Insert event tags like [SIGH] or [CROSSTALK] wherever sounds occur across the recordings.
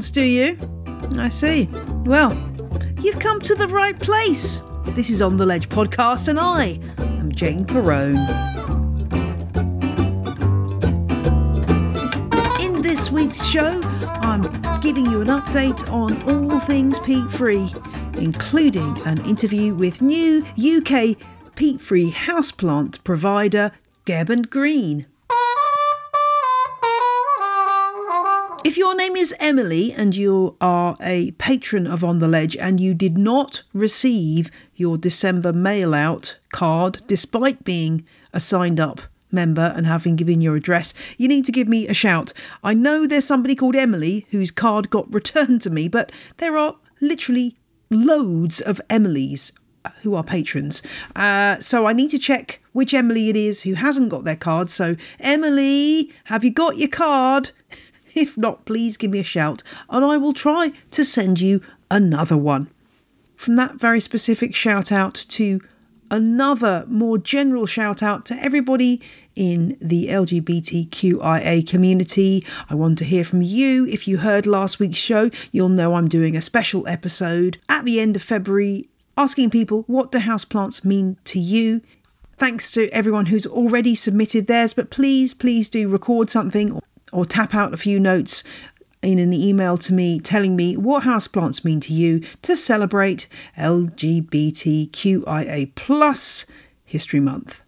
So you like houseplants, do you? I see. Well, you've come to the right place. This is On the Ledge podcast, and I am Jane Perrone. In this week's show, I'm giving you an update on all things peat free, including an interview with new UK peat free houseplant provider Geb and Green. If your name is Emily and you are a patron of On the Ledge and you did not receive your December mail out card despite being a signed up member and having given your address, you need to give me a shout. I know there's somebody called Emily whose card got [LAUGHS] returned to me, but there are literally loads of Emilys who are patrons. Uh, so I need to check which Emily it is who hasn't got their card. So, Emily, have you got your card? [LAUGHS] If not, please give me a shout and I will try to send you another one. From that very specific shout out to another more general shout out to everybody in the LGBTQIA community. I want to hear from you. If you heard last week's show, you'll know I'm doing a special episode at the end of February asking people what do houseplants mean to you. Thanks to everyone who's already submitted theirs, but please, please do record something or tap out a few notes in an email to me telling me what houseplants mean to you to celebrate LGBTQIA plus History Month.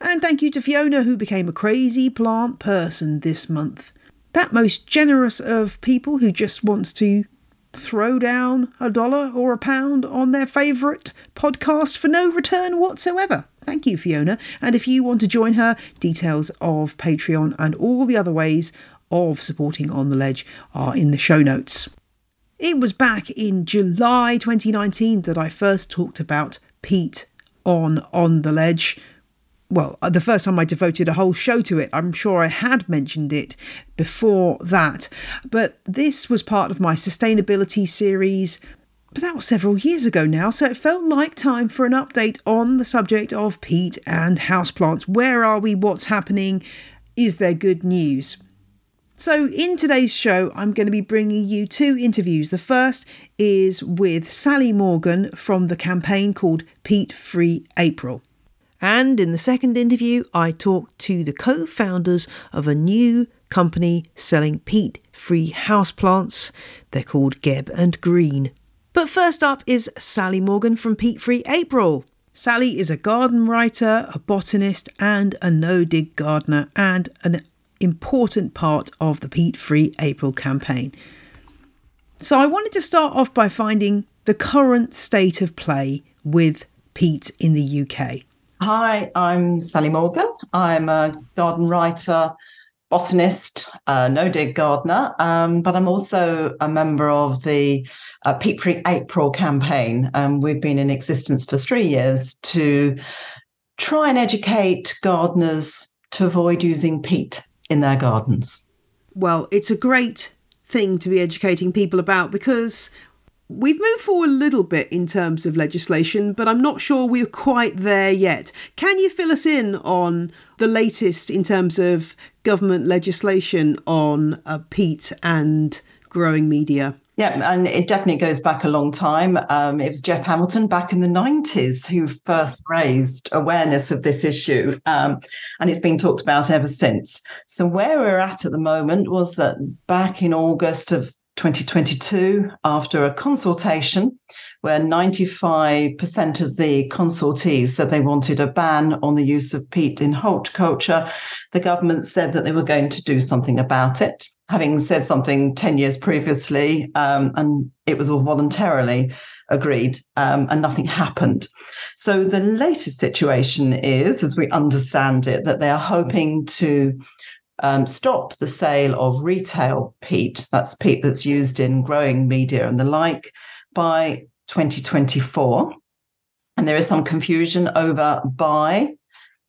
And thank you to Fiona, who became a crazy plant person this month. That most generous of people who just wants to throw down a dollar or a pound on their favourite podcast for no return whatsoever. Thank you, Fiona. And if you want to join her, details of Patreon and all the other ways of supporting On the Ledge are in the show notes. It was back in July 2019 that I first talked about peat on On the Ledge. Well, uh, the first time I devoted a whole show to it, I'm sure I had mentioned it before that. But this was part of my sustainability series but that was several years ago now, so it felt like time for an update on the subject of peat and houseplants. Where are we? What's happening? Is there good news? So, in today's show, I'm going to be bringing you two interviews. The first is with Sally Morgan from the campaign called Peat Free April. And in the second interview, I talked to the co founders of a new company selling peat free houseplants. They're called Geb and Green. But first up is Sally Morgan from Peat Free April. Sally is a garden writer, a botanist, and a no dig gardener, and an important part of the Peat Free April campaign. So I wanted to start off by finding the current state of play with peat in the UK. Hi, I'm Sally Morgan. I'm a garden writer, botanist, uh, no dig gardener, um, but I'm also a member of the uh, Peat Free April campaign. Um, we've been in existence for three years to try and educate gardeners to avoid using peat in their gardens. Well, it's a great thing to be educating people about because We've moved forward a little bit in terms of legislation, but I'm not sure we're quite there yet. Can you fill us in on the latest in terms of government legislation on uh, peat and growing media? Yeah, and it definitely goes back a long time. Um, it was Geoff Hamilton back in the 90s who first raised awareness of this issue, um, and it's been talked about ever since. So, where we're at at the moment was that back in August of 2022 after a consultation where 95% of the consultees said they wanted a ban on the use of peat in horticulture. The government said that they were going to do something about it, having said something 10 years previously, um, and it was all voluntarily agreed, um, and nothing happened. So the latest situation is, as we understand it, that they are hoping to um, stop the sale of retail peat, that's peat that's used in growing media and the like, by 2024. And there is some confusion over by,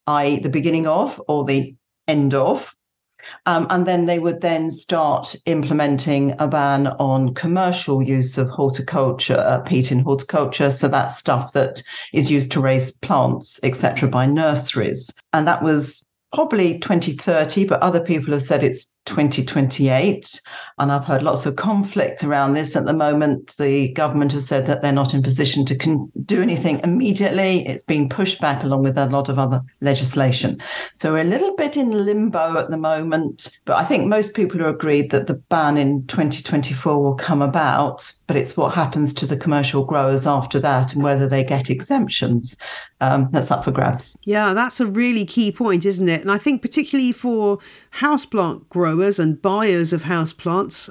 i.e., the beginning of or the end of. Um, and then they would then start implementing a ban on commercial use of horticulture, uh, peat in horticulture. So that's stuff that is used to raise plants, etc., by nurseries. And that was probably 2030, but other people have said it's 2028. And I've heard lots of conflict around this at the moment. The government has said that they're not in position to con- do anything immediately. It's been pushed back along with a lot of other legislation. So we're a little bit in limbo at the moment. But I think most people are agreed that the ban in 2024 will come about. But it's what happens to the commercial growers after that and whether they get exemptions. Um, that's up for grabs. Yeah, that's a really key point, isn't it? And I think particularly for houseplant growers and buyers of houseplants,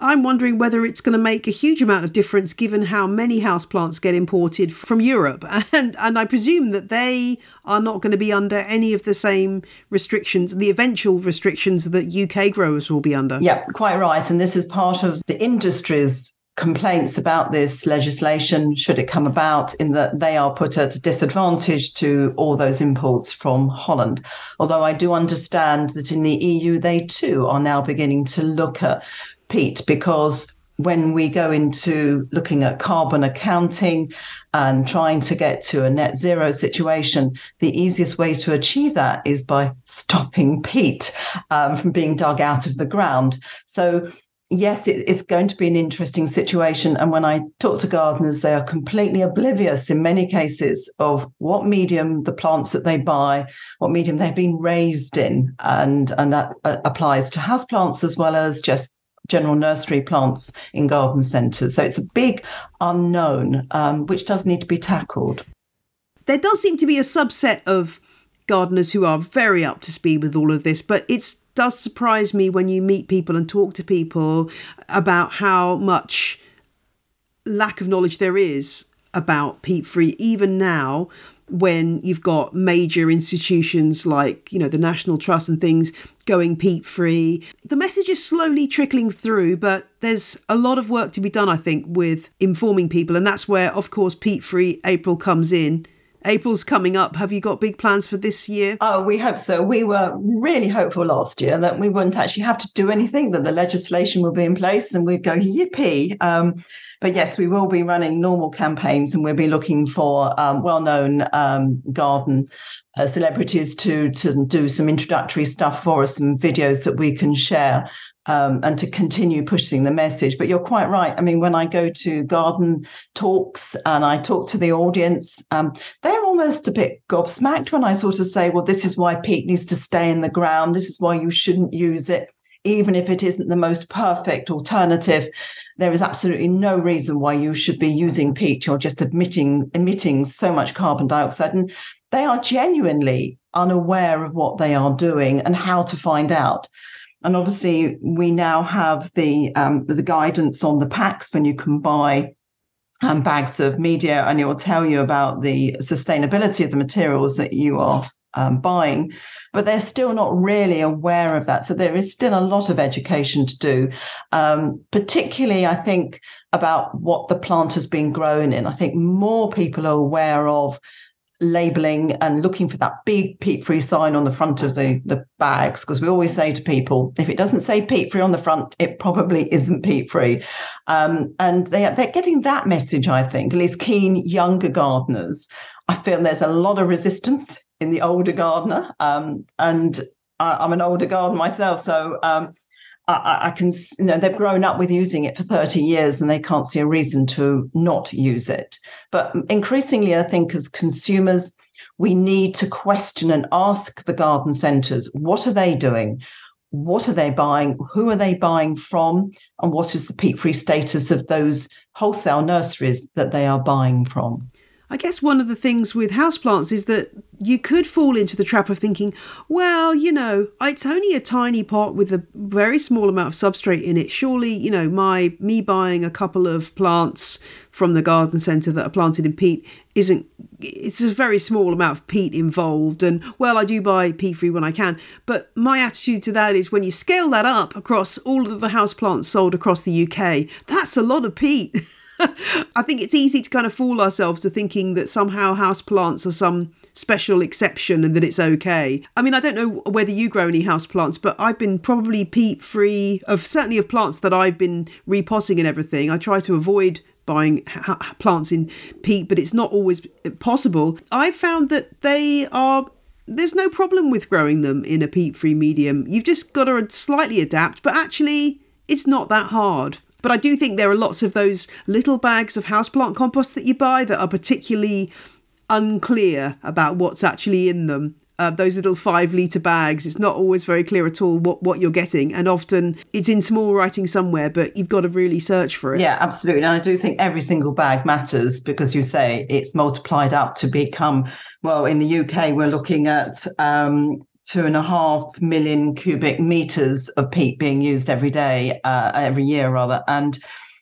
I'm wondering whether it's going to make a huge amount of difference given how many houseplants get imported from Europe. [LAUGHS] And, and I presume that they are not going to be under any of the same restrictions, the eventual restrictions that UK growers will be under. Yeah, quite right. And this is part of the industry's complaints about this legislation, should it come about, in that they are put at a disadvantage to all those imports from Holland. Although I do understand that in the EU, they too are now beginning to look at peat because when we go into looking at carbon accounting and trying to get to a net zero situation, the easiest way to achieve that is by stopping peat um, from being dug out of the ground. So yes, it, it's going to be an interesting situation. And when I talk to gardeners, they are completely oblivious in many cases of what medium the plants that they buy, what medium they've been raised in. And, and that uh, applies to house plants as well as just general nursery plants in garden centres. So it's a big unknown, um, which does need to be tackled. There does seem to be a subset of gardeners who are very up to speed with all of this, but it does surprise me when you meet people and talk to people about how much lack of knowledge there is about peat free, even now when you've got major institutions like you know the national trust and things going peat free the message is slowly trickling through but there's a lot of work to be done i think with informing people and that's where of course peat free april comes in April's coming up. Have you got big plans for this year? Oh, we hope so. We were really hopeful last year that we wouldn't actually have to do anything, that the legislation will be in place and we'd go, yippee. Um, but yes, we will be running normal campaigns and we'll be looking for um, well known um, garden uh, celebrities to, to do some introductory stuff for us, some videos that we can share um, and to continue pushing the message. But you're quite right. I mean, when I go to garden talks and I talk to the audience, um, they're almost a bit gobsmacked when I sort of say, well, this is why peat needs to stay in the ground. This is why you shouldn't use it. Even if it isn't the most perfect alternative, there is absolutely no reason why you should be using peat. You're just emitting emitting so much carbon dioxide, and they are genuinely unaware of what they are doing and how to find out. And obviously, we now have the um, the guidance on the packs when you can buy um, bags of media, and it will tell you about the sustainability of the materials that you are um, buying. But they're still not really aware of that. So there is still a lot of education to do, um, particularly, I think, about what the plant has been grown in. I think more people are aware of labeling and looking for that big peat free sign on the front of the, the bags because we always say to people if it doesn't say peat free on the front it probably isn't peat free. Um, and they, they're getting that message i think at least keen younger gardeners. I feel there's a lot of resistance in the older gardener um, and I, am an older gardener myself so um, I, I, can, you know, they've grown up with using it for 30 years and they can't see a reason to not use it. But increasingly, I think as consumers, we need to question and ask the garden centres what are they doing? What are they buying? Who are they buying from? And what is the peat free status of those wholesale nurseries that they are buying from? I guess one of the things with houseplants is that you could fall into the trap of thinking, well, you know, it's only a tiny pot with a very small amount of substrate in it. Surely, you know, my me buying a couple of plants from the garden centre that are planted in peat isn't it's a very small amount of peat involved. And well I do buy peat free when I can. But my attitude to that is when you scale that up across all of the house plants sold across the UK that's a lot of peat [LAUGHS] I think it's easy to kind of fool ourselves to thinking that somehow house plants are some special exception and that it's okay. I mean, I don't know whether you grow any house plants, but I've been probably peat free of certainly of plants that I've been repotting and everything. I try to avoid buying plants in peat, but it's not always possible. I found that they are there's no problem with growing them in a peat free medium. You've just got to slightly adapt, but actually, it's not that hard. But I do think there are lots of those little bags of houseplant compost that you buy that are particularly unclear about what's actually in them. Uh, those little five litre bags, it's not always very clear at all what, what you're getting. And often it's in small writing somewhere, but you've got to really search for it. Yeah, absolutely. And I do think every single bag matters because you say it's multiplied up to become, well, in the UK, we're looking at um, two and a half million cubic meters of peat being used every day, uh, every year rather. And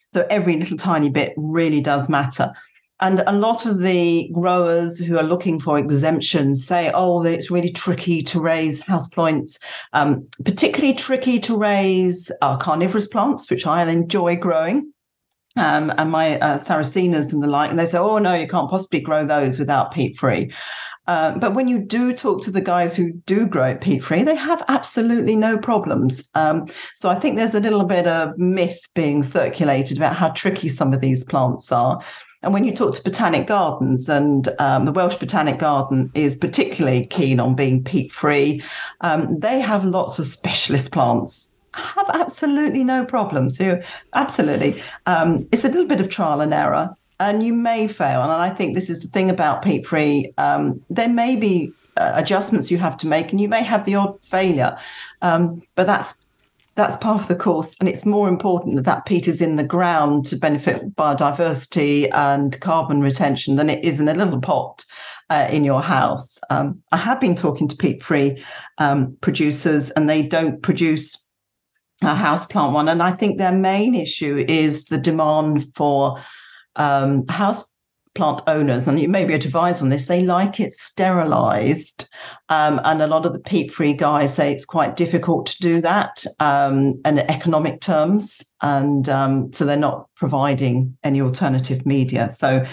so every little tiny bit really does matter. And a lot of the growers who are looking for exemptions say, oh, it's really tricky to raise houseplants, um, particularly tricky to raise uh, carnivorous plants, which I enjoy growing. Um, and my uh, Sarracenias and the like, and they say, oh, no, you can't possibly grow those without peat free. Uh, but when you do talk to the guys who do grow it peat free, they have absolutely no problems. Um, so I think there's a little bit of myth being circulated about how tricky some of these plants are. And when you talk to botanic gardens, and um, the Welsh Botanic Garden is particularly keen on being peat free, um, they have lots of specialist plants have absolutely no problems. So, absolutely, um, it's a little bit of trial and error and you may fail. And I think this is the thing about peat free. Um, there may be uh, adjustments you have to make, and you may have the odd failure, um, but that's that's part of the course. And it's more important that that peat is in the ground to benefit biodiversity and carbon retention than it is in a little pot. Uh, in your house. Um, I have been talking to peat free um, producers, and they don't produce a house plant one. And I think their main issue is the demand for um, house plant owners, and you may be advised on this, they like it sterilized. Um, and a lot of the peat free guys say it's quite difficult to do that um, in economic terms. And um, so they're not providing any alternative media. So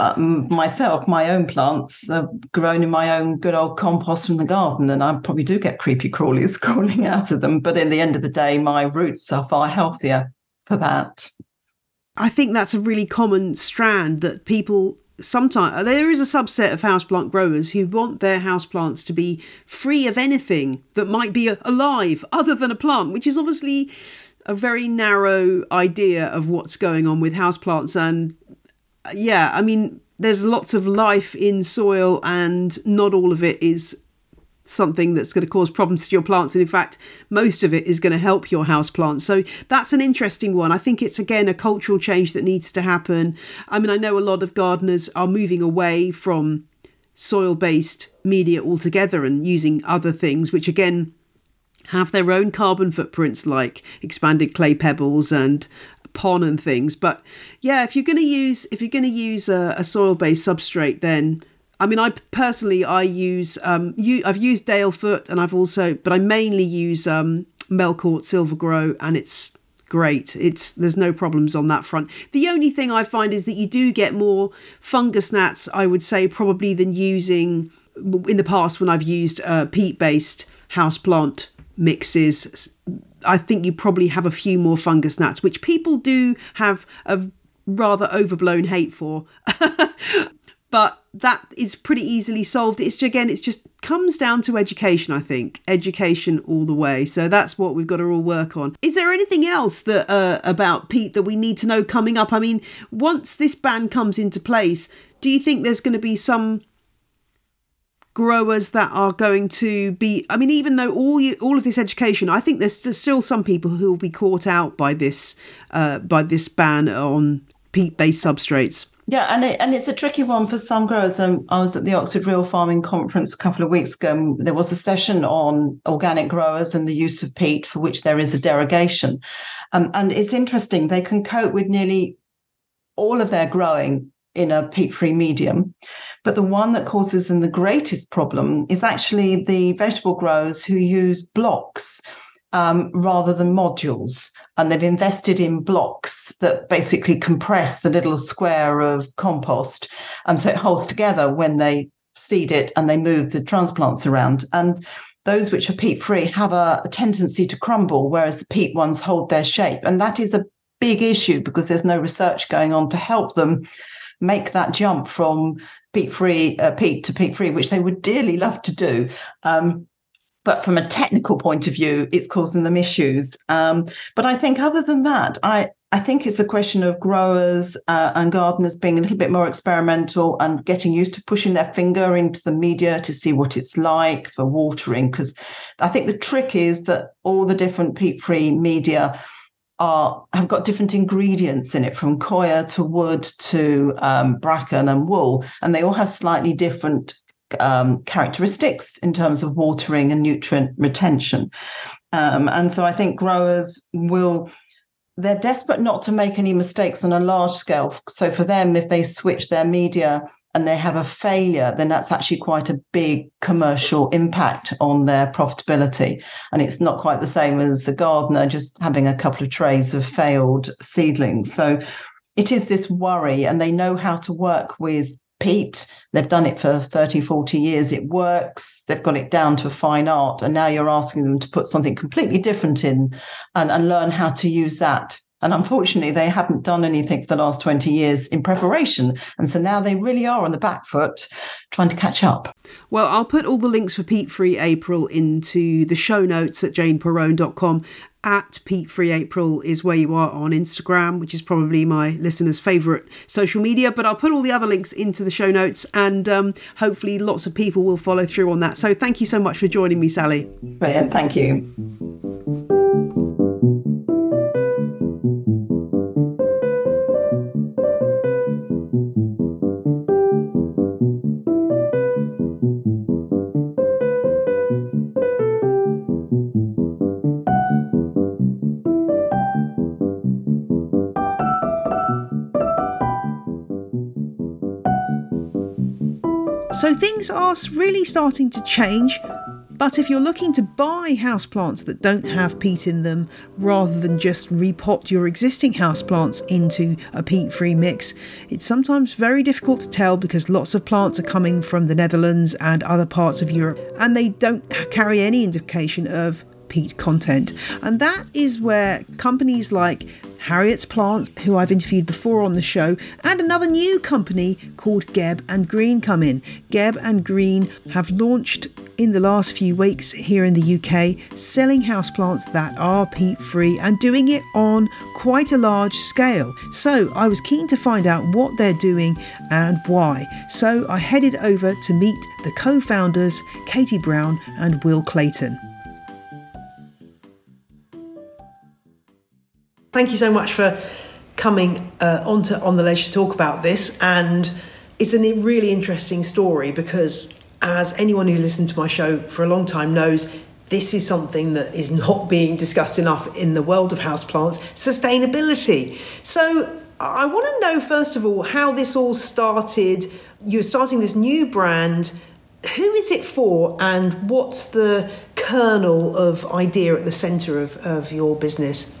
um, myself, my own plants are grown in my own good old compost from the garden, and I probably do get creepy crawlies [LAUGHS] crawling out of them. But in the end of the day, my roots are far healthier for that. I think that's a really common strand that people sometimes uh, there is a subset of houseplant growers who want their houseplants to be free of anything that might be alive other than a plant, which is obviously a very narrow idea of what's going on with houseplants. And uh, yeah, I mean, there's lots of life in soil, and not all of it is something that's going to cause problems to your plants. And in fact, most of it is going to help your house plants. So that's an interesting one. I think it's again a cultural change that needs to happen. I mean, I know a lot of gardeners are moving away from soil based media altogether and using other things, which again have their own carbon footprints, like expanded clay pebbles and pon and things. But yeah, if you're going to use if you're going to use a, a soil based substrate, then I mean, I personally I use um, you, I've used Dalefoot, and I've also, but I mainly use um, Melcourt SylvaGrow, and it's great. It's there's no problems on that front. The only thing I find is that you do get more fungus gnats, I would say, probably than using in the past when I've used uh, peat based houseplant mixes. I think you probably have a few more fungus gnats, which people do have a rather overblown hate for. [LAUGHS] but that is pretty easily solved. It's again it's just comes down to education i think. Education all the way. So that's what we've got to all work on. Is there anything else that uh, about peat that we need to know coming up? I mean once this ban comes into place do you think there's going to be some growers that are going to be i mean even though all you, all of this education i think there's still some people who will be caught out by this uh, by this ban on peat based substrates yeah, and it, and it's a tricky one for some growers. Um, I was at the Oxford Real Farming Conference a couple of weeks ago. There was a session on organic growers and the use of peat, for which there is a derogation. Um, and it's interesting; they can cope with nearly all of their growing in a peat-free medium, but the one that causes them the greatest problem is actually the vegetable growers who use blocks um, rather than modules. And they've invested in blocks that basically compress the little square of compost. And so it holds together when they seed it and they move the transplants around. And those which are peat free have a, a tendency to crumble, whereas the peat ones hold their shape. And that is a big issue because there's no research going on to help them make that jump from peat free, uh, peat to peat free, which they would dearly love to do. Um, but from a technical point of view, it's causing them issues. Um, but I think other than that, I I think it's a question of growers uh, and gardeners being a little bit more experimental and getting used to pushing their finger into the media to see what it's like for watering. Because I think the trick is that all the different peat-free media are have got different ingredients in it, from coir to wood to um, bracken and wool, and they all have slightly different um, characteristics in terms of watering and nutrient retention. Um, and so I think growers will they're desperate not to make any mistakes on a large scale. So for them, if they switch their media and they have a failure, then that's actually quite a big commercial impact on their profitability. And it's not quite the same as a gardener just having a couple of trays of failed seedlings. So it is this worry, and they know how to work with peat. They've done it for 30, 40 years. It works. They've got it down to a fine art. And now you're asking them to put something completely different in and, and learn how to use that. And unfortunately, they haven't done anything for the last 20 years in preparation. And so now they really are on the back foot trying to catch up. Well, I'll put all the links for Peat Free April into the show notes at janeperrone.com at Peat Free April is where you are on Instagram, which is probably my listeners' favourite social media. But I'll put all the other links into the show notes, and um, hopefully, lots of people will follow through on that. So, thank you so much for joining me, Sally. Brilliant. Thank you. So things are really starting to change. But if you're looking to buy houseplants that don't have peat in them, rather than just repot your existing houseplants into a peat free mix, it's sometimes very difficult to tell because lots of plants are coming from the Netherlands and other parts of Europe, and they don't carry any indication of peat content. And that is where companies like Harriet's Plants, who I've interviewed before on the show, and another new company called Geb and Green come in. Geb and Green have launched in the last few weeks here in the UK, selling houseplants that are peat free and doing it on quite a large scale. So I was keen to find out what they're doing and why. So I headed over to meet the co founders, Katie Brown and Will Clayton. Thank you so much for coming uh, onto on the ledge to talk about this. And it's a really interesting story because, as anyone who listened to my show for a long time knows, this is something that is not [LAUGHS] being discussed enough in the world of houseplants sustainability. So, I want to know first of all how this all started. You're starting this new brand. Who is it for, and what's the kernel of idea at the centre of, of your business?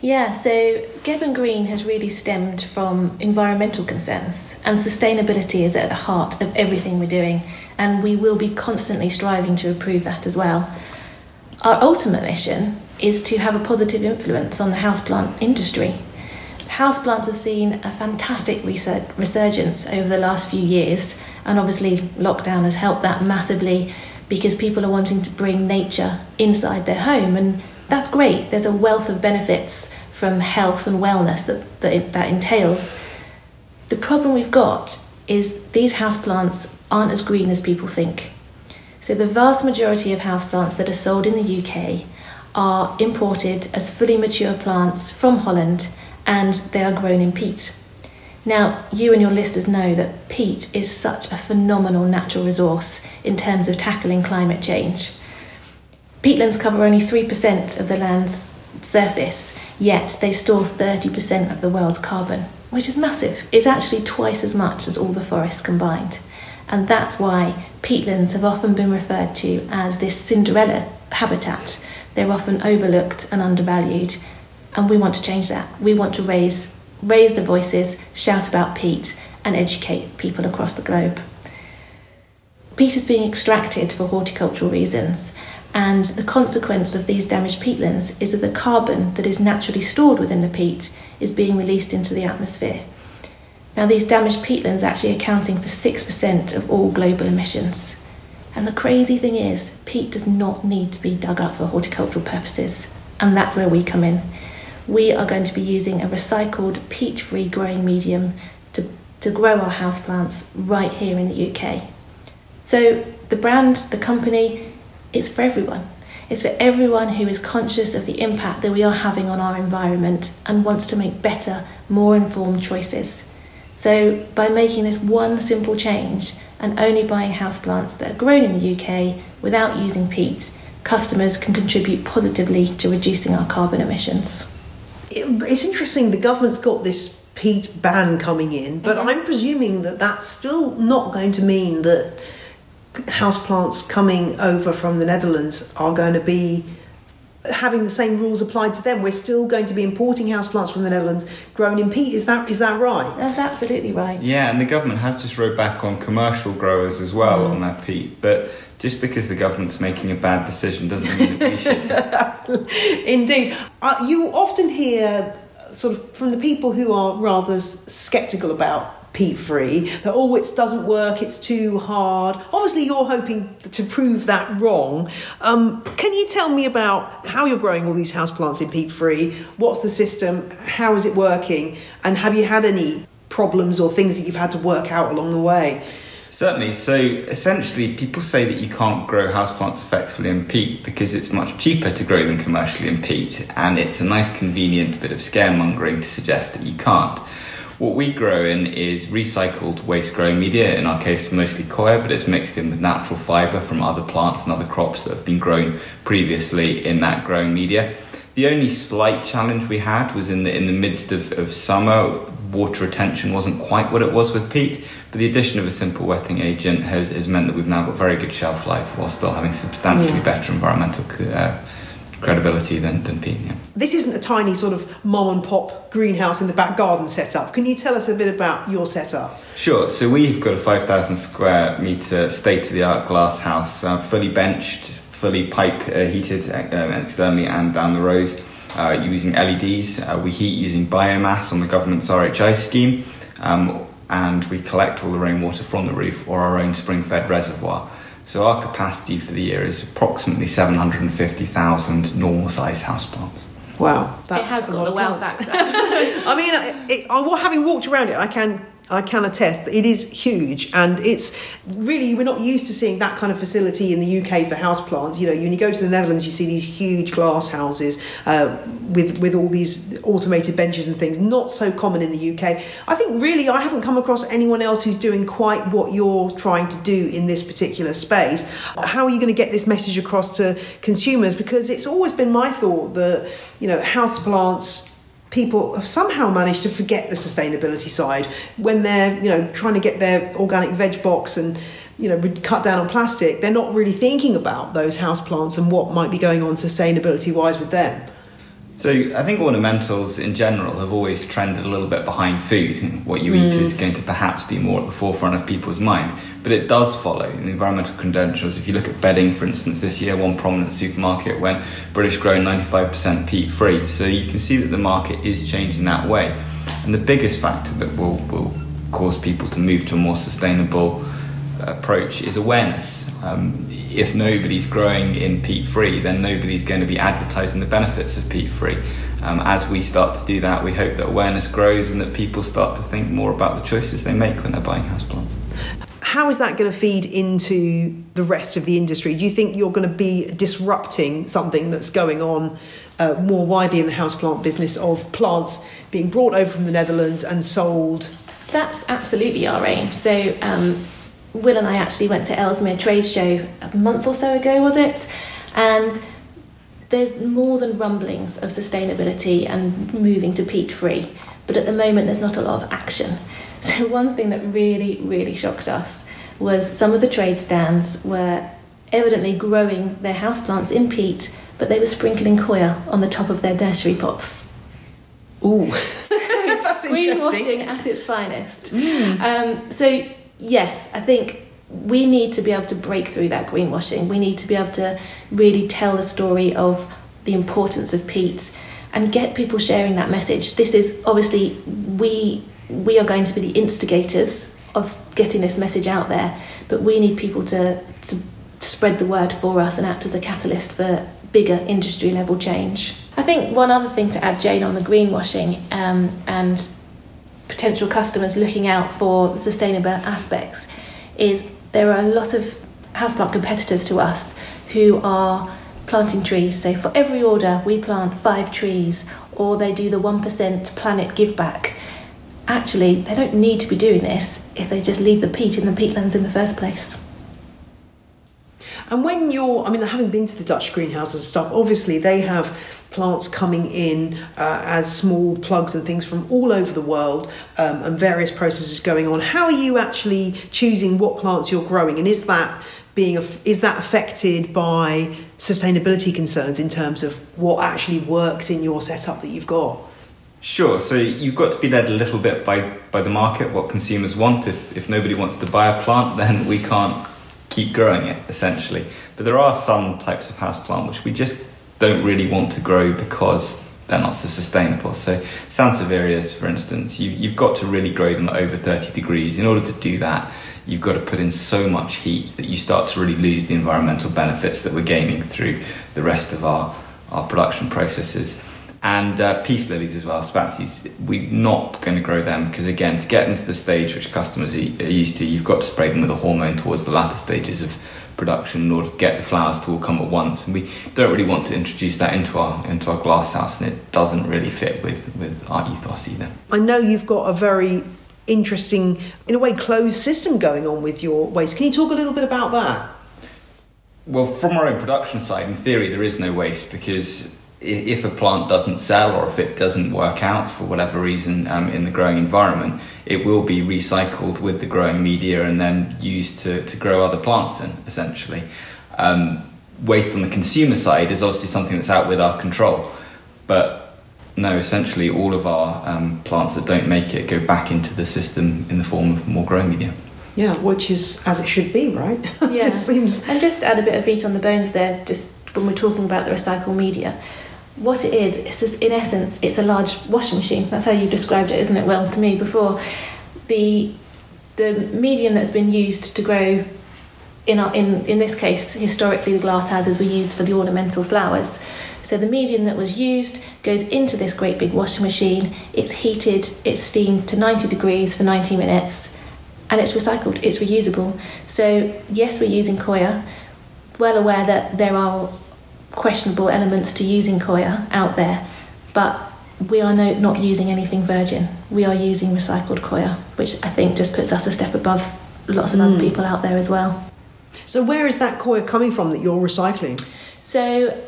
Yeah, so and Green has really stemmed from environmental concerns, and sustainability is at the heart of everything we're doing, and we will be constantly striving to improve that as well. Our ultimate mission is to have a positive influence on the houseplant industry. Houseplants have seen a fantastic resurgence over the last few years, and obviously, lockdown has helped that massively because people are wanting to bring nature inside their home and that's great. There's a wealth of benefits from health and wellness that, that, that entails. The problem we've got is these houseplants aren't as green as people think. So, the vast majority of houseplants that are sold in the UK are imported as fully mature plants from Holland and they are grown in peat. Now, you and your listeners know that peat is such a phenomenal natural resource in terms of tackling climate change. Peatlands cover only 3% of the land's surface, yet they store 30% of the world's carbon, which is massive. It's actually twice as much as all the forests combined. And that's why peatlands have often been referred to as this Cinderella habitat. They're often overlooked and undervalued, and we want to change that. We want to raise raise the voices, shout about peat, and educate people across the globe. Peat is being extracted for horticultural reasons, and the consequence of these damaged peatlands is that the carbon that is naturally stored within the peat is being released into the atmosphere. Now, these damaged peatlands actually accounting for 6% of all global emissions. And the crazy thing is, peat does not need to be dug up for horticultural purposes, and that's where we come in. We are going to be using a recycled peat free growing medium to, to grow our houseplants right here in the UK. So, the brand, the company, it's for everyone. It's for everyone who is conscious of the impact that we are having on our environment and wants to make better, more informed choices. So, by making this one simple change and only buying houseplants that are grown in the UK without using peat, customers can contribute positively to reducing our carbon emissions. It's interesting, the government's got this peat ban coming in, but mm-hmm. I'm presuming that that's still not going to mean that houseplants coming over from the Netherlands are going to be having the same rules applied to them. We're still going to be importing houseplants from the Netherlands grown in peat. Is that is that right? That's absolutely right. Yeah, and the government has just rode back on commercial growers as well mm. on that peat. But just because the government's making a bad decision doesn't mean that we should. [LAUGHS] Indeed, uh, you often hear sort of from the people who are rather sceptical about peat free, that oh, it doesn't work, it's too hard. Obviously, you're hoping to prove that wrong. Um, can you tell me about how you're growing all these houseplants in peat free? What's the system? How is it working? And have you had any problems or things that you've had to work out along the way? Certainly. So essentially, people say that you can't grow houseplants effectively in peat because it's much cheaper to grow them commercially in peat, and it's a nice, convenient bit of scaremongering to suggest that you can't. What we grow in is recycled waste growing media, in our case mostly coir, but it's mixed in with natural fibre from other plants and other crops that have been grown previously in that growing media. The only slight challenge we had was in the in the midst of, of summer, water retention wasn't quite what it was with peat, but the addition of a simple wetting agent has, has meant that we've now got very good shelf life while still having substantially yeah. better environmental uh, credibility than, than peat. Yeah. This isn't a tiny sort of mom and pop greenhouse in the back garden setup. Can you tell us a bit about your setup? Sure. So we've got a 5,000 square metre state of the art glass house, uh, fully benched, fully pipe uh, heated uh, externally and down the rows. Uh, using LEDs, uh, we heat using biomass on the government's RHI scheme, um, and we collect all the rainwater from the roof or our own spring fed reservoir. So our capacity for the year is approximately 750,000 normal sized houseplants. Wow, that's it has got a well factor. [LAUGHS] I mean, it, it, having walked around it, I can I can attest that it is huge, and it's really we're not used to seeing that kind of facility in the UK for houseplants. You know, when you go to the Netherlands, you see these huge glass houses uh, with with all these automated benches and things. Not so common in the UK. I think really I haven't come across anyone else who's doing quite what you're trying to do in this particular space. How are you going to get this message across to consumers? Because it's always been my thought that you know houseplants people have somehow managed to forget the sustainability side when they're you know trying to get their organic veg box and you know cut down on plastic. They're not really thinking about those house plants and what might be going on sustainability wise with them so I think ornamentals in general have always trended a little bit behind food. What you eat mm. is going to perhaps be more at the forefront of people's mind. But it does follow in the environmental credentials. If you look at bedding, for instance, this year one prominent supermarket went British grown 95% peat free. So you can see that the market is changing that way. And the biggest factor that will, will cause people to move to a more sustainable approach is awareness. Um, if nobody's growing in peat free, then nobody's going to be advertising the benefits of peat free. Um, as we start to do that, we hope that awareness grows and that people start to think more about the choices they make when they're buying houseplants. How is that going to feed into the rest of the industry? Do you think you're going to be disrupting something that's going on uh, more widely in the houseplant business of plants being brought over from the Netherlands and sold? That's absolutely our aim. So, um, Will and I actually went to Ellesmere Trade Show a month or so ago, was it? And there's more than rumblings of sustainability and moving to peat free, but at the moment there's not a lot of action. [LAUGHS] So, one thing that really, really shocked us was some of the trade stands were evidently growing their houseplants in peat, but they were sprinkling coir on the top of their nursery pots. Ooh, [LAUGHS] [LAUGHS] that's Greenwashing at its finest. Mm. Um, so, yes, I think we need to be able to break through that greenwashing. We need to be able to really tell the story of the importance of peat and get people sharing that message. This is obviously we we are going to be the instigators of getting this message out there, but we need people to, to spread the word for us and act as a catalyst for bigger industry level change. I think one other thing to add, Jane, on the greenwashing um, and potential customers looking out for the sustainable aspects is there are a lot of houseplant competitors to us who are planting trees. So for every order, we plant five trees, or they do the 1% planet give back. Actually, they don't need to be doing this if they just leave the peat in the peatlands in the first place. And when you're, I mean, having been to the Dutch greenhouses and stuff, obviously they have plants coming in uh, as small plugs and things from all over the world um, and various processes going on. How are you actually choosing what plants you're growing? And is that being is that affected by sustainability concerns in terms of what actually works in your setup that you've got? Sure. So you've got to be led a little bit by, by the market, what consumers want. If, if nobody wants to buy a plant, [LAUGHS] then we can't keep growing it, essentially. But there are some types of houseplant which we just don't really want to grow because they're not so sustainable. So Sansevierias, for instance, you, you've got to really grow them at over 30 degrees. In order to do that, you've got to put in so much heat that you start to really lose the environmental benefits that we're gaining through the rest of our, our production processes. And uh, peace lilies as well, spathies, we're not going to grow them because, again, to get into the stage which customers are used to, you've got to spray them with a hormone towards the latter stages of production in order to get the flowers to all come at once. And we don't really want to introduce that into our into our glass house, and it doesn't really fit with, with our ethos either. I know you've got a very interesting, in a way, closed system going on with your waste. Can you talk a little bit about that? Well, from our own production side, in theory, there is no waste because if a plant doesn't sell or if it doesn't work out for whatever reason um, in the growing environment, it will be recycled with the growing media and then used to, to grow other plants in, essentially. Um, waste on the consumer side is obviously something that's out with our control. But no, essentially all of our um, plants that don't make it go back into the system in the form of more growing media. Yeah, which is as it should be, right? [LAUGHS] Yeah. just seems... And just add a bit of meat on the bones there, just when we're talking about the recycled media. What it is, it's just, in essence, it's a large washing machine. That's how you described it, isn't it? Well, to me before, the the medium that's been used to grow in our, in in this case, historically, the glass houses were used for the ornamental flowers. So the medium that was used goes into this great big washing machine. It's heated, it's steamed to 90 degrees for 90 minutes, and it's recycled. It's reusable. So yes, we're using coir. Well aware that there are questionable elements to using coir out there, but we are no, not using anything virgin. We are using recycled coir, which I think just puts us a step above lots of mm. other hmm. people out there as well. So where is that coir coming from that you're recycling? So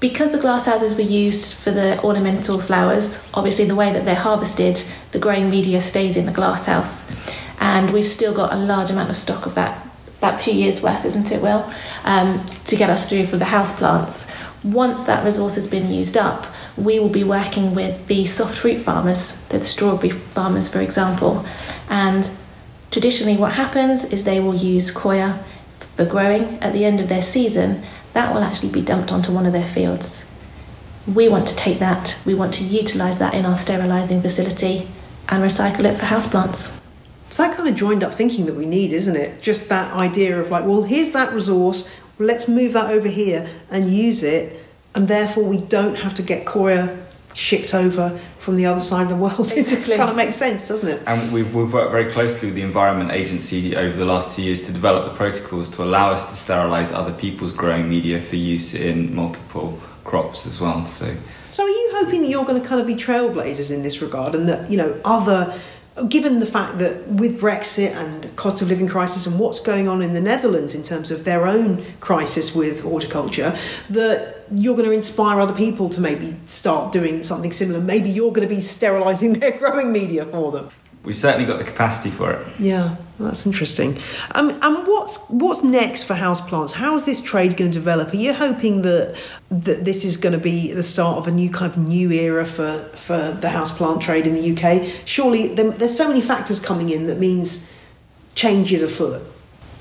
because the glass houses were used for the ornamental flowers, obviously the way that they're harvested, the growing media stays in the glass house. And we've still got a large amount of stock of that, about two years worth, isn't it, Will, um, to get us through for the house plants. Once that resource has been used up, we will be working with the soft fruit farmers, the strawberry farmers, for example. And traditionally, what happens is they will use coir for growing at the end of their season that will actually be dumped onto one of their fields. We want to take that, we want to utilise that in our sterilising facility and recycle it for houseplants. It's that kind of joined up thinking that we need, isn't it? Just that idea of like, well, here's that resource, let's move that over here and use it, and therefore we don't have to get coir shipped over from the other side of the world. Exactly. [LAUGHS] It just kind of makes sense, doesn't it? And we've, we've worked very closely with the Environment Agency over the last two years to develop the protocols to allow us to sterilise other people's growing media for use in multiple crops as well. So, so are you hoping that you're going to kind of be trailblazers in this regard, and that you know other given the fact that with Brexit and cost of living crisis and what's going on in the Netherlands in terms of their own crisis with horticulture, that you're going to inspire other people to maybe start doing something similar. Maybe you're going to be sterilising [LAUGHS] their growing media for them. We've certainly got the capacity for it. Yeah, that's interesting. Um, and what's what's next for houseplants? How is this trade going to develop? Are you hoping that that this is going to be the start of a new kind of new era for for the houseplant trade in the UK? Surely there's so many factors coming in that means change is afoot.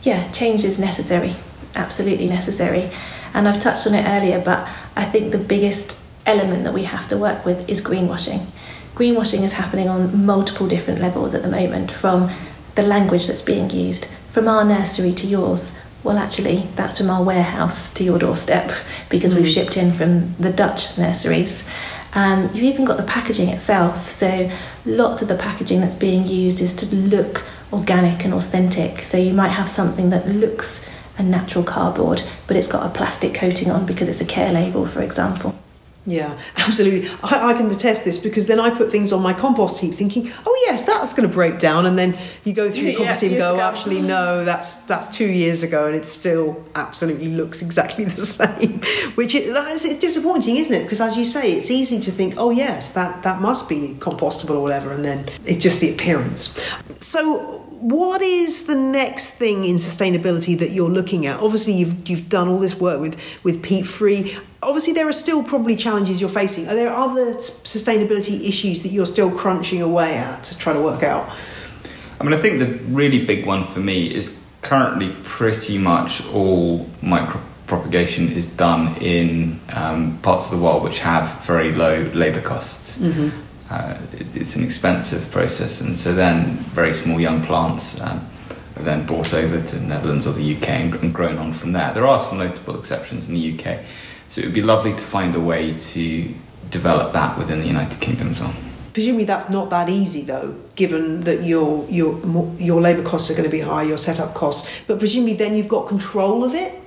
Yeah, change is necessary. Absolutely necessary. And I've touched on it earlier, but I think the biggest element that we have to work with is greenwashing greenwashing is happening on multiple different levels at the moment from the language that's being used, from our nursery to yours. Well, actually, that's from our warehouse to your doorstep because we've shipped in from the Dutch nurseries. Um, you've even got the packaging itself. So, lots of the packaging that's being used is to look organic and authentic. So, you might have something that looks a natural cardboard, but it's got a plastic coating on because it's a care label, for example. Yeah, [LAUGHS] absolutely. I, I, can attest this because then I put things on my compost heap thinking, oh yes, that's going to break down, and then you go through the [LAUGHS] compost heap and go, actually no, that's that's two years ago, and it still absolutely looks exactly [LAUGHS] the same. Which it, is, it's disappointing, isn't it? Because as you say, it's easy to think, oh yes, that that must be compostable or whatever, and then it's just the appearance. So what is the next thing in sustainability that you're looking at? Obviously, you've you've done all this work with with peat free. Obviously, there are still probably challenges you're facing. Are there other sustainability issues that you're still crunching away at to try to work out? I mean, I think the really big one for me is currently pretty much all micro propagation is done in um, parts of the world which have very low labour costs. Mm-hmm uh, it, it's an expensive process, and so then very small young plants um, are then brought over to the Netherlands or the UK and, and, grown on from there. There are some notable exceptions in the UK, so it would be lovely to find a way to develop that within the United Kingdom as well. Presumably that's not that easy though, given that your your your labour costs are going to be high, your setup costs. But presumably then you've got control of it.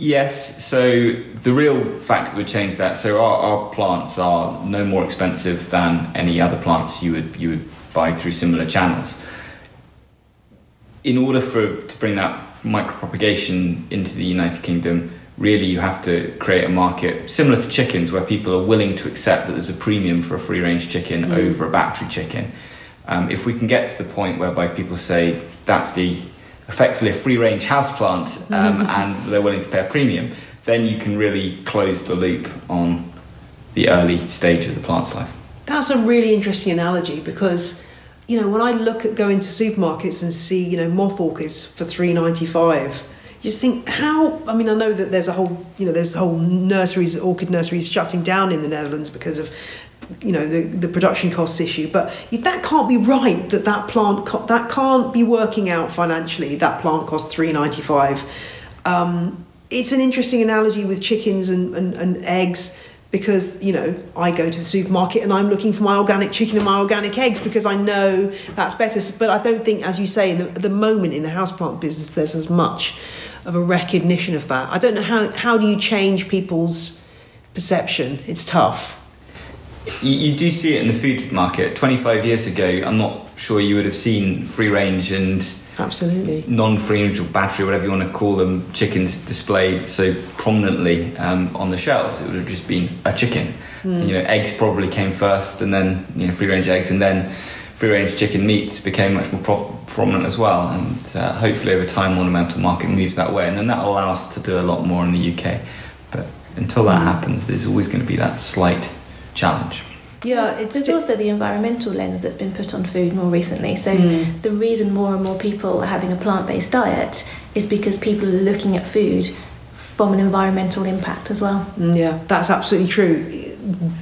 Yes, so the real factor that would change that. So our, our plants are no more expensive than any other plants you would you would buy through similar channels. In order for to bring that micropropagation into the United Kingdom, really you have to create a market similar to chickens, where people are willing to accept that there's a premium for a free range chicken mm. over a battery chicken. Um, if we can get to the point whereby people say that's the effectively a free range houseplant um, and they're willing to pay a premium, then you can really close the loop on the early stage of the plant's life. That's a really interesting analogy because you know when I look at going to supermarkets and see you know moth orchids for three ninety five. You just think how I mean I know that there's a whole you know there's whole nurseries orchid nurseries shutting down in the Netherlands because of you know the, the production costs issue but that can't be right that that plant that can't be working out financially that plant costs 395 um, it's an interesting analogy with chickens and, and, and eggs because you know I go to the supermarket and I'm looking for my organic chicken and my organic eggs because I know that's better. But I don't think, as you say, in the, the moment in the houseplant business, there's as much of a recognition of that. I don't know how how do you change people's perception? It's tough. You, you, do see it in the food market. 25 years ago, I'm not sure you would have seen free range and absolutely non-free range or battery, whatever you want to call them, chickens displayed so prominently um, on the shelves. It would have just been a chicken. Mm. you know, eggs probably came first, and then you know, free range eggs, and then free range chicken meats became much more pro- prominent as well. And uh, hopefully, over time, ornamental market moves that way, and then that allows us to do a lot more in the UK. But until that mm. happens, there's always going to be that slight challenge. Yeah, there's, it's there's also the environmental lens that's been put on food more recently. So mm. the reason more and more people are having a plant-based diet is because people are looking at food from an environmental impact as well. Mm, yeah, that's absolutely true.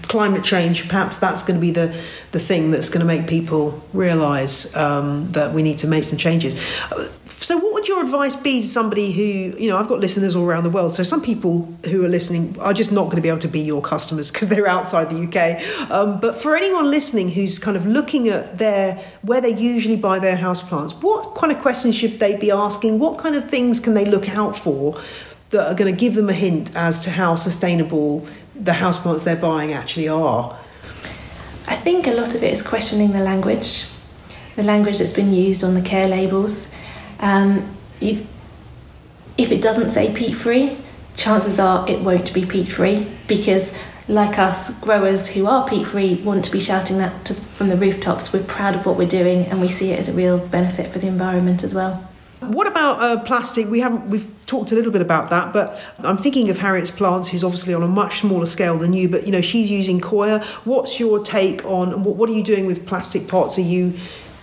Climate change, perhaps that's going to be the, the thing that's going to make people realise um, that we need to make some changes. So, what would your advice be to somebody who, you know, I've got listeners all around the world. So, some people who are listening are just not going to be able to be your customers because they're outside the UK. Um, but for anyone listening who's kind of looking at their where they usually buy their houseplants, what kind of questions should they be asking? What kind of things can they look out for that are going to give them a hint as to how sustainable the houseplants they're buying actually are? I think a lot of it is questioning the language, the language that's been used on the care labels. Um, if, if it doesn't say peat free, chances are it won't be peat free because, like us, growers who are peat free want to be shouting that to, from the rooftops. We're proud of what we're doing and we see it as a real benefit for the environment as well. What about uh, plastic? We haven't. We've talked a little bit about that, but I'm thinking of Harriet's plants, who's obviously on a much smaller scale than you. But you know, she's using coir. What's your take on what, what are you doing with plastic pots? Are you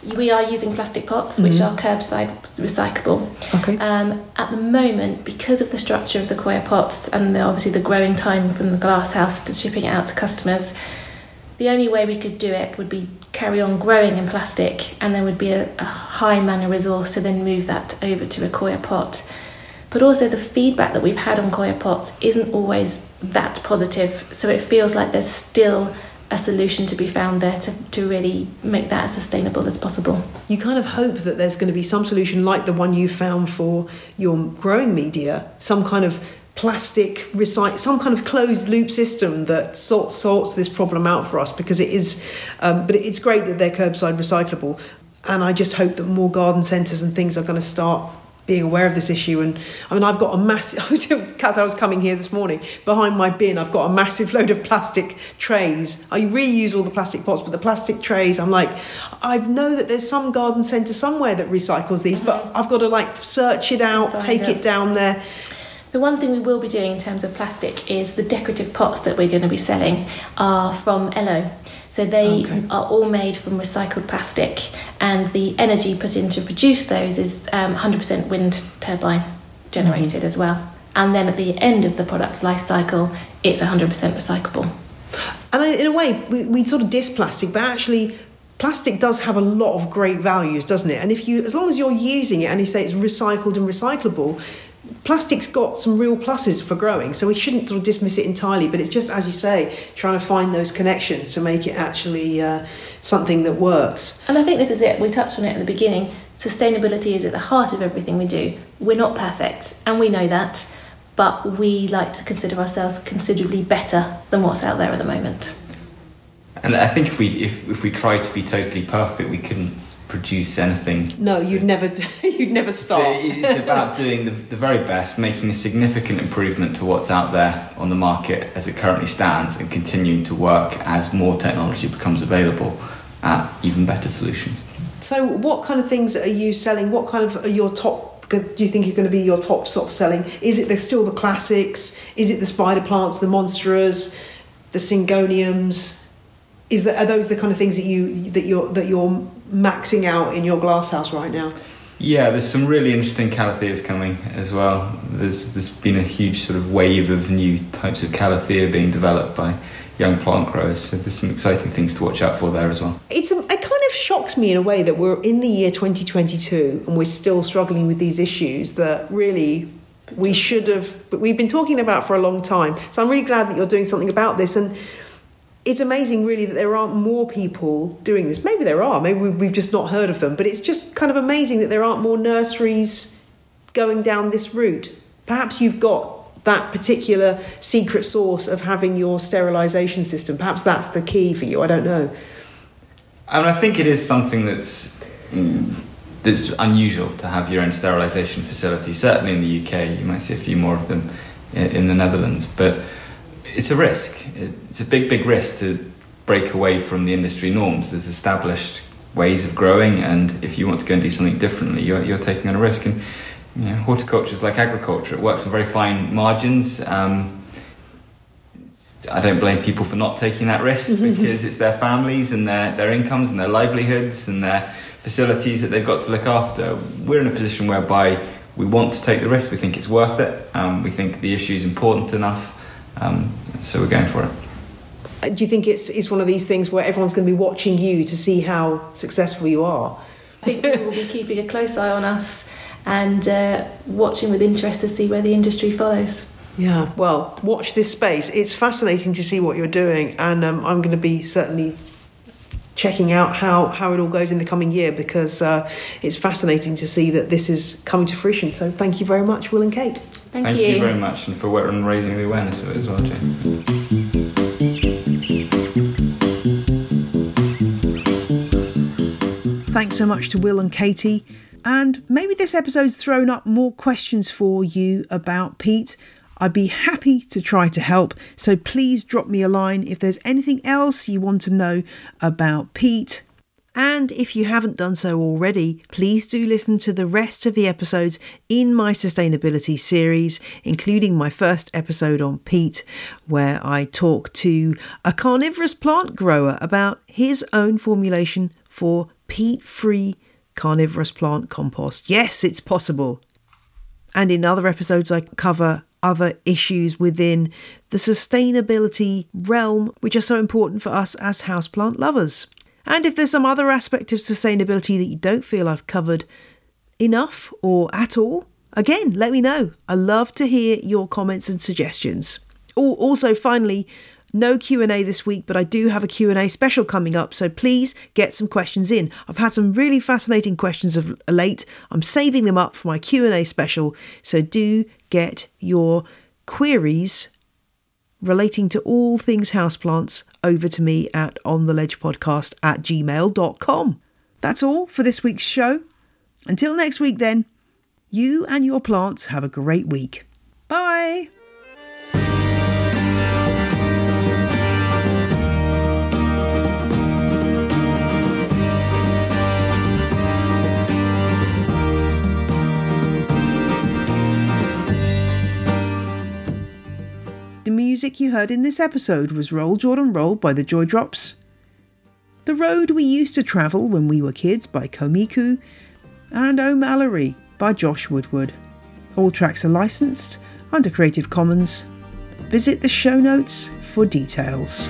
we are using plastic pots, which mm-hmm. are curbside recyclable. Okay. Um, at the moment, because of the structure of the coir pots and the, obviously the growing time from the glass house to shipping it out to customers, the only way we could do it would be carry on growing in plastic, and there would be a, a high manner resource to then move that over to a coir pot. But also, the feedback that we've had on coir pots isn't always that positive, so it feels like there's still a solution to be found there to, to really make that as sustainable as possible. You kind of hope that there's going to be some solution like the one you found for your growing media, some kind of plastic recycle some kind of closed loop system that sorts sorts this problem out for us because it is um, but it's great that they're curbside recyclable and I just hope that more garden centres and things are going to start being aware of this issue and I mean I've got a massive [LAUGHS] as I was coming here this morning behind my bin I've got a massive load of plastic trays I reuse all the plastic pots but the plastic trays I'm like I know that there's some garden centre somewhere that recycles these mm-hmm. but I've got to like search it out take it. it down there the one thing we will be doing in terms of plastic is the decorative pots that we're going to be selling are from Elho. So they okay. are all made from recycled plastic, and the energy put in to produce those is um, 100% wind turbine generated mm-hmm. as well. And then at the end of the product's life cycle, it's 100% recyclable. And in a way, we, we sort of diss plastic, but actually, plastic does have a lot of great values, doesn't it? And if you, as long as you're using it and you say it's recycled and recyclable, plastic's got some real pluses for growing, so we shouldn't sort of dismiss it entirely. But it's just, as you say, trying to find those connections to make it actually uh, something that works. And I think this is it. We touched on it at the beginning. Sustainability is at the heart of everything we do. We're not perfect, and we know that, but we like to consider ourselves considerably better than what's out there at the moment. And I think if we if, if we tried to be totally perfect, we couldn't produce anything. No, so, [LAUGHS] you'd never you'd never stop. So it's about [LAUGHS] doing the, the very best, making a significant improvement to what's out there on the market as it currently stands, and continuing to work as more technology becomes available at even better solutions. So, what kind of things are you selling? What kind of are your top? Do you think are going to be your top stop selling? Is it still the classics? Is it the spider plants, the monsteras, the syngoniums? Is that are those the kind of things that you that you're that you're maxing out in your glasshouse right now? Yeah, there's some really interesting calatheas coming as well. There's there's been a huge sort of wave of new types of calathea being developed by young plant growers. So there's some exciting things to watch out for there as well. It's a, it kind of shocks me in a way that we're in the year 2022 and we're still struggling with these issues that really we should have but we've been talking about for a long time. So I'm really glad that you're doing something about this and it's amazing, really, that there aren't more people doing this. Maybe there are, maybe we've just not heard of them, but it's just kind of amazing that there aren't more nurseries going down this route. Perhaps you've got that particular secret sauce of having your sterilisation system. Perhaps that's the key for you. I don't know. And I think it is something that's mm, that's unusual to have your own sterilisation facility. Certainly in the UK, you might see a few more of them in, in the Netherlands, but it's a risk. It's a big, big risk to break away from the industry norms. There's established ways of growing, and if you want to go and do something differently, you're, you're taking on a risk. And you know, horticulture is like agriculture; it works on very fine margins. Um, I don't blame people for not taking that risk because it's their families and their, their incomes and their livelihoods and their facilities that they've got to look after. We're in a position whereby we want to take the risk. We think it's worth it. Um, we think the issue is important enough. Um, so we're going for it. Uh, do you think it's it's one of these things where everyone's going to be watching you to see how successful you are? I think people will be keeping a close eye on us and uh, watching with interest to see where the industry follows. Yeah, well, watch this space. It's fascinating to see what you're doing, and um, I'm going to be certainly checking out how, how it all goes in the coming year because uh, it's fascinating to see that this is coming to fruition. So, thank you very much, Will and Kate. Thank, Thank you. you. very much, and for raising the awareness of it as well, Jane. Thanks so much to Will and Katie. And maybe this episode's thrown up more questions for you about peat. I'd be happy to try to help, so please drop me a line if there's anything else you want to know about peat and if you haven't done so already, please do listen to the rest of the episodes in my sustainability series, including my first episode on peat, where I talk to a carnivorous plant grower about his own formulation for peat free carnivorous plant compost. Yes, it's possible. And in other episodes, I cover other issues within the sustainability realm, which are so important for us as houseplant lovers. And if there's some other aspect of sustainability that you don't feel I've covered enough or at all, again, let me know. I love to hear your comments and suggestions. Also, finally, no Q&A this week, but I do have a Q&A special coming up, so please get some questions in. I've had some really fascinating questions of late. I'm saving them up for my Q&A special, so do get your queries relating to all things houseplants over to me at ontheledgepodcast at gmail.com. That's all for this week's show. Until next week, then, you and your plants have a great week. Bye! Music you heard in this episode was Roll Jordan Roll by the Joy Drops, The Road We Used to Travel When We Were Kids by Komiku, and oh O'Mallory by Josh Woodward. All tracks are licensed under Creative Commons. Visit the show notes for details.